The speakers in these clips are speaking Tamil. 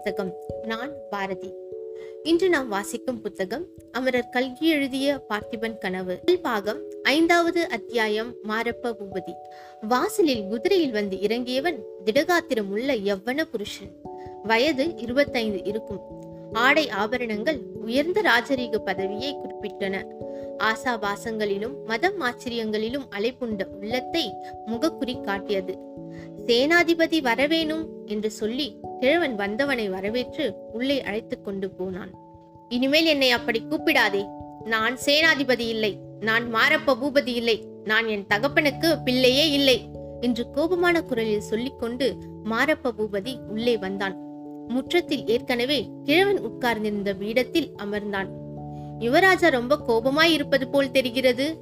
புத்தகம் நான் பாரதி. இன்று நாம் வாசிக்கும் புத்தகம் அமரர் கல்கி எழுதிய பார்த்திபன் கனவு. பாகம் ஐந்தாவது அத்தியாயம் மாரப்ப பூபதி. வாசலில் குதிரையில் வந்து இறங்கியவன் திடகாத்திரம் உள்ள எவ்வன புருஷன். வயது இருபத்தைந்து இருக்கும். ஆடை ஆபரணங்கள் உயர்ந்த ராஜரீக பதவியை குறிப்பிட்டன. ஆசாபாசங்களிலும் மதம் ஆச்சரியங்களிலும் அலைப்புண்ட உள்ளத்தை முகக்குறி காட்டியது. சேனாதிபதி வரவேணும் என்று சொல்லி கிழவன் வந்தவனை வரவேற்று உள்ளே அழைத்து கொண்டு போனான். இனிமேல் என்னை அப்படி கூப்பிடாதே. நான் சேனாதிபதி இல்லை. நான் மாரப்ப பூபதி இல்லை. நான் என் தகப்பனுக்கு பிள்ளையே இல்லை. என்று கோபமான குரலில் சொல்லிக்கொண்டு மாரப்ப பூபதி உள்ளே வந்தான். முற்றத்தில் ஏற்கனவே கிழவன் உட்கார்ந்திருந்த பீடத்தில் அமர்ந்தான். யுவராஜா ரொம்ப கோபமாய் இருப்பது போல் தெரிகிறது.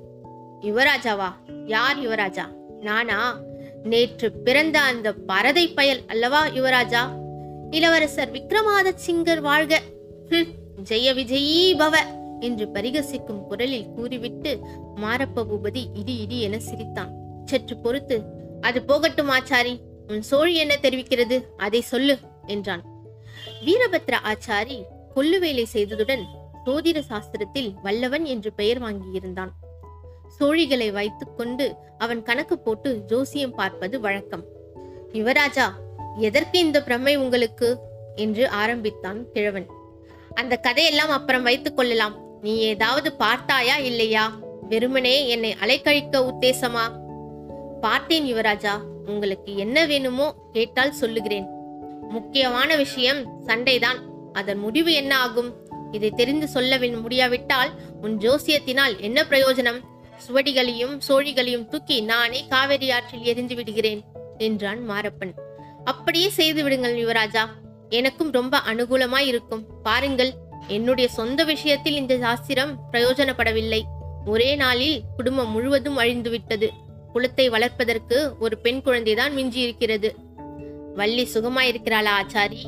யுவராஜாவா? யார் யுவராஜா? நானா? நேற்று பிறந்த அந்த பரதை பயல் அல்லவா யுவராஜா? இளவரசர் விக்ரமாத சிங்கர் வாழ்க ஜெய விஜயீ பவ என்று பரிகசிக்கும் குரலில் கூறிவிட்டு மாரப்ப பூபதி இடி இடி என சிரித்தான். சற்று பொறுத்து அது போகட்டும் ஆச்சாரி உன் சோழி என்ன தெரிவிக்கிறது? அதை சொல்லு என்றான். வீரபத்ர ஆச்சாரி கொல்லு வேலை செய்ததுடன் சோதிட சாஸ்திரத்தில் வல்லவன் என்று பெயர் வாங்கியிருந்தான். சோழிகளை வைத்துக்கொண்டு அவன் கணக்கு போட்டு ஜோசியம் பார்ப்பது வழக்கம். யுவராஜா எதற்கு இந்த பிரமை உங்களுக்கு? என்று ஆரம்பித்தான் கிழவன். அந்த கதையெல்லாம் அப்புறம் வைத்துக் கொள்ளலாம். நீ ஏதாவது பார்த்தாயா இல்லையா? வெறுமனே என்னை அலைக்கழிக்க உத்தேசமா? பார்த்தேன் யுவராஜா உங்களுக்கு என்ன வேணுமோ கேட்டால் சொல்லுகிறேன். முக்கியமான விஷயம் சண்டைதான். அதன் முடிவு என்ன ஆகும்? இதை தெரிந்து சொல்ல முடியாவிட்டால் உன் ஜோசியத்தினால் என்ன பிரயோஜனம்? சுவடிகளையும் சோழிகளையும் தூக்கி நானே காவேரி ஆற்றில் எரிந்து விடுகிறேன் என்றான் மாரப்பன். அப்படியே செய்து விடுங்கள் யுவராஜா. எனக்கும் ரொம்ப அனுகூலமாய் இருக்கும். பாருங்கள் என்னுடைய சொந்த விஷயத்தில் இந்த சாஸ்திரம் பிரயோஜனப்படவில்லை. ஒரே நாளில் குடும்பம் முழுவதும் அழிந்து விட்டது. குலத்தை வளர்ப்பதற்கு ஒரு பெண் குழந்தைதான் மிஞ்சி இருக்கிறது வள்ளி சுகமாயிருக்கிறாளா ஆச்சாரி?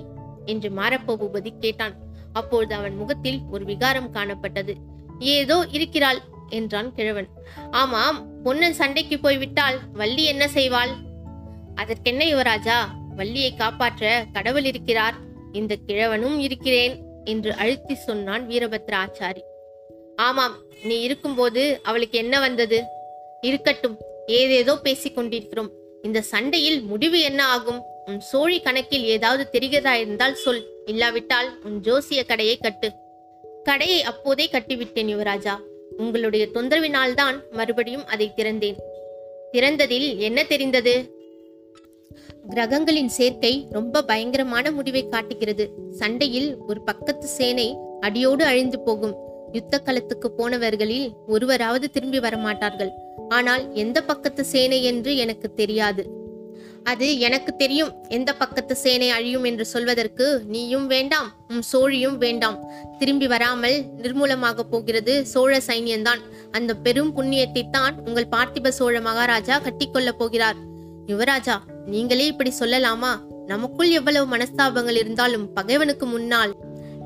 என்று மாரப்ப பூபதி கேட்டான். அப்பொழுது அவன் முகத்தில் ஒரு விகாரம் காணப்பட்டது. ஏதோ இருக்கிறாள் என்றான் கிழவன். ஆமாம் பொன்னன் சண்டைக்கு போய்விட்டால் வள்ளி என்ன செய்வாள்? அதற்கென்ன யுவராஜா? வள்ளியை காப்பாற்ற கடவுள் இருக்கிறார். இந்த கிழவனும் இருக்கிறேன் என்று அழுத்தி சொன்னான் வீரபத்ர ஆச்சாரி ஆமாம் நீ இருக்கும்போது அவளுக்கு என்ன வந்தது? இருக்கட்டும் ஏதேதோ பேசிக் கொண்டிருக்கிறோம். இந்த சண்டையில் முடிவு என்ன ஆகும்? உன் சோழி கணக்கில் ஏதாவது தெரிகிறதா இருந்தால் சொல். இல்லாவிட்டால் உன் ஜோசிய கடையை கட்டு. கடையை அப்போதே கட்டிவிட்டேன் யுவராஜா. உங்களுடைய தொந்தரவினால்தான் மறுபடியும் அதை திறந்தேன். திறந்ததில் என்ன தெரிந்தது? கிரகங்களின் சேர்க்கை ரொம்ப பயங்கரமான முடிவை காட்டுகிறது. சண்டையில் ஒரு பக்கத்து சேனை அடியோடு அழிந்து போகும். யுத்த களத்துக்கு போனவர்களில் ஒருவராவது திரும்பி வரமாட்டார்கள். ஆனால் எந்த பக்கத்து சேனை என்று எனக்கு தெரியாது. அது எனக்கு தெரியும். எந்த பக்கத்து சேனை அழியும் என்று சொல்வதற்கு நீயும் வேண்டாம் உம் சோழியும் வேண்டாம். திரும்பி வராமல் நிர்மூலமாக போகிறது சோழ சைன்யம்தான் அந்த பெரும் புண்ணியத்தை தான் உங்கள் பார்த்திப சோழ மகாராஜா கட்டிக்கொள்ளப் போகிறார். யுவராஜா நீங்களே இப்படி சொல்லலாமா? நமக்குள் எவ்வளவு மனஸ்தாபங்கள் இருந்தாலும் பகைவனுக்கு முன்னால்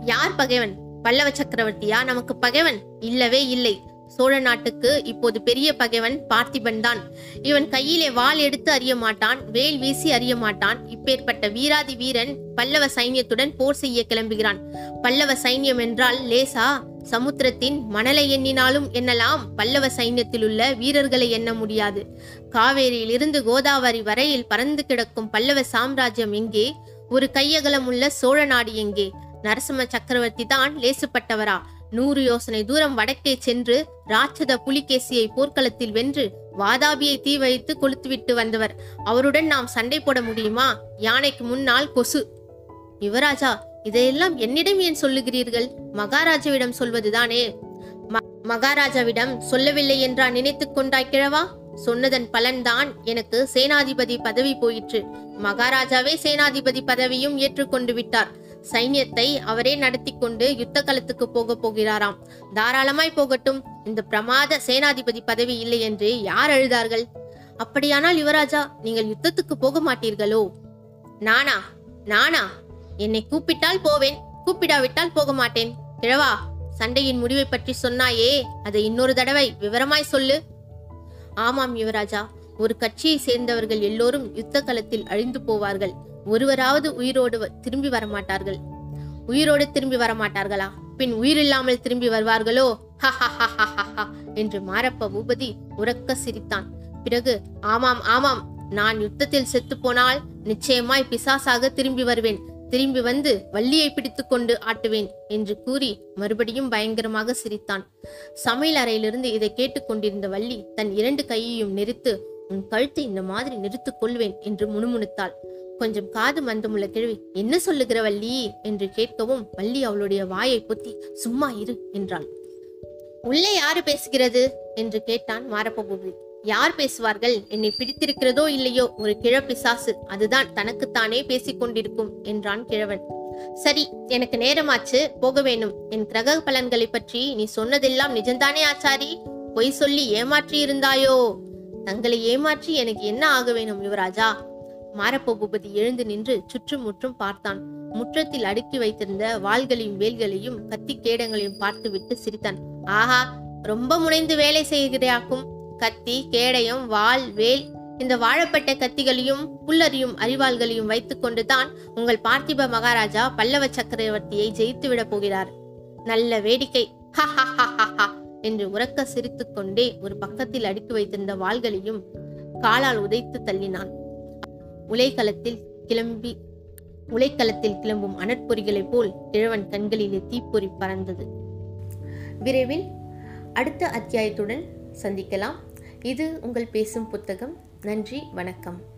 யார் பகைவன்? பல்லவ சக்கரவர்த்தியா? நமக்கு பகைவன் இல்லவே இல்லை. சோழ நாட்டுக்கு இப்போது பெரிய பகைவன் பார்த்திபன் தான். இவன் கையிலே வாள் எடுத்து அறிய மாட்டான் வேல் வீசி அறிய மாட்டான். இப்பேற்பட்ட வீராதி வீரன் பல்லவ சைன்யத்துடன் போர் செய்ய கிளம்புகிறான். பல்லவ சைன்யம் என்றால் லேசா? சமுத்திரத்தின் மணலை எண்ணினாலும் எண்ணலாம் பல்லவ சைன்யத்தில் உள்ள வீரர்களை எண்ண முடியாது. காவேரியிலிருந்து கோதாவரி வரையில் பறந்து கிடக்கும் பல்லவ சாம்ராஜ்யம் எங்கே? ஒரு கையகலம் உள்ள சோழ நாடு எங்கே? நரசிம்ம சக்கரவர்த்தி தான் லேசுப்பட்டவரா? நூறு யோசனை தூரம் வடக்கே சென்று ராட்சத புலிகேசியை போர்க்களத்தில் வென்று வாதாபியை தீ வைத்து கொளுத்துவிட்டு வந்தவர். அவருடன் நாம் சண்டை போட முடியுமா? யானைக்கு முன்னால் கொசு. யுவராஜா இதையெல்லாம் என்னிடம் ஏன் சொல்லுகிறீர்கள்? மகாராஜாவிடம் சொல்வதுதானே? ம- மகாராஜாவிடம் சொல்லவில்லை என்றா நினைத்துக் கொண்டாய் கிழவா? சொன்னதன் பலன்தான் எனக்கு சேனாதிபதி பதவி போயிற்று. மகாராஜாவே சேனாதிபதி பதவியும் ஏற்றுக்கொண்டு விட்டார். சைன்யத்தை அவரே நடத்தி கொண்டு யுத்த களத்துக்கு போக போகிறாராம். தாராளமாய் போகட்டும். இந்த பிரமாத சேனாதிபதி பதவி இல்லை என்று யார் அழுதார்கள்? அப்படியானால் யுவராஜா நீங்கள் யுத்தத்துக்கு போக மாட்டீர்களோ? நானா? நானா? என்னை கூப்பிட்டால் போவேன். கூப்பிடாவிட்டால் போக மாட்டேன் கிழவா சண்டையின் முடிவை பற்றி சொன்னாயே. அதை இன்னொரு தடவை விவரமாய் சொல்லு. ஆமாம் யுவராஜா ஒரு கட்சியை சேர்ந்தவர்கள் எல்லோரும் யுத்த களத்தில் அழிந்து போவார்கள். ஒருவராவது உயிரோடு வ- திரும்பி வரமாட்டார்கள். உயிரோடு திரும்பி வரமாட்டார்களா? பின் உயிரில்லாமல் திரும்பி வருவார்களோ? என்று மாரப்ப பூபதி உறக்க சிரித்தான். பிறகு ஆமாம் ஆமாம் நான் யுத்தத்தில் செத்து போனால் நிச்சயமாய் பிசாசாக திரும்பி வருவேன். திரும்பி வந்து வள்ளியை பிடித்துக் கொண்டு ஆட்டுவேன் என்று கூறி மறுபடியும் பயங்கரமாக சிரித்தான். சமையல் அறையிலிருந்து இதை கேட்டுக்கொண்டிருந்த வள்ளி தன் இரண்டு கையையும் நெரித்து உன் கழுத்தை இந்த மாதிரி நிறுத்துக் கொள்வேன் என்று முணுமுணுத்தாள். கொஞ்சம் காது மந்தமுள்ள கிழவி என்ன சொல்லுகிற வள்ளி? என்று கேட்கவும் வள்ளி அவளுடைய வாயை பொத்தி சும்மா இரு என்றாள். உள்ளே யாரு பேசுகிறது? என்று கேட்டான் மாரப்ப பூபதி யார் பேசுவார்கள்? என்னை பிடித்திருக்கிறதோ இல்லையோ? ஒரு கிழப்பிசாசு அதுதான் தனக்குத்தானே பேசிக் கொண்டிருக்கும் என்றான் கிழவன். சரி எனக்கு நேரமாச்சு. போக வேணும் என் கிரக பலன்களை பற்றி நீ சொன்னதெல்லாம் நிஜம்தானே ஆச்சாரி? பொய் சொல்லி ஏமாற்றி இருந்தாயோ? தங்களை ஏமாற்றி எனக்கு என்ன ஆக வேணும் யுவராஜா? மாரப்ப பூபதி எழுந்து நின்று சுற்றும் முற்றும் பார்த்தான். முற்றத்தில் அடுக்கி வைத்திருந்த வாள்களையும் வேல்களையும் கத்தி கேடங்களையும் பார்த்துவிட்டு சிரித்தான். ஆஹா ரொம்ப முனைந்து வேலை செய்கிறாக்கும் கத்தி கேடயம் வாள் வேல் இந்த வாழப்பட்ட கத்திகளையும் புல்லறியும் அரிவாள்களையும் வைத்துக் கொண்டுதான் உங்கள் பார்த்திப மகாராஜா பல்லவ சக்கரவர்த்தியை ஜெயித்து விடப் போகிறார். நல்ல வேடிக்கை. என்று உறக்க சிரித்துக்கொண்டே ஒரு பக்கத்தில் அடுக்கி வைத்திருந்த வாள்களையும் காலால் உதைத்து தள்ளினான். உலைக்களத்தில் கிளம்பி உலைக்களத்தில் கிளம்பும் அனற்பொறிகளைப் போல் கிழவன் கண்களிலே தீப்பொறி பறந்தது. விரைவில் அடுத்த அத்தியாயத்துடன் சந்திக்கலாம். இது உங்கள் பேசும் புத்தகம். நன்றி வணக்கம்.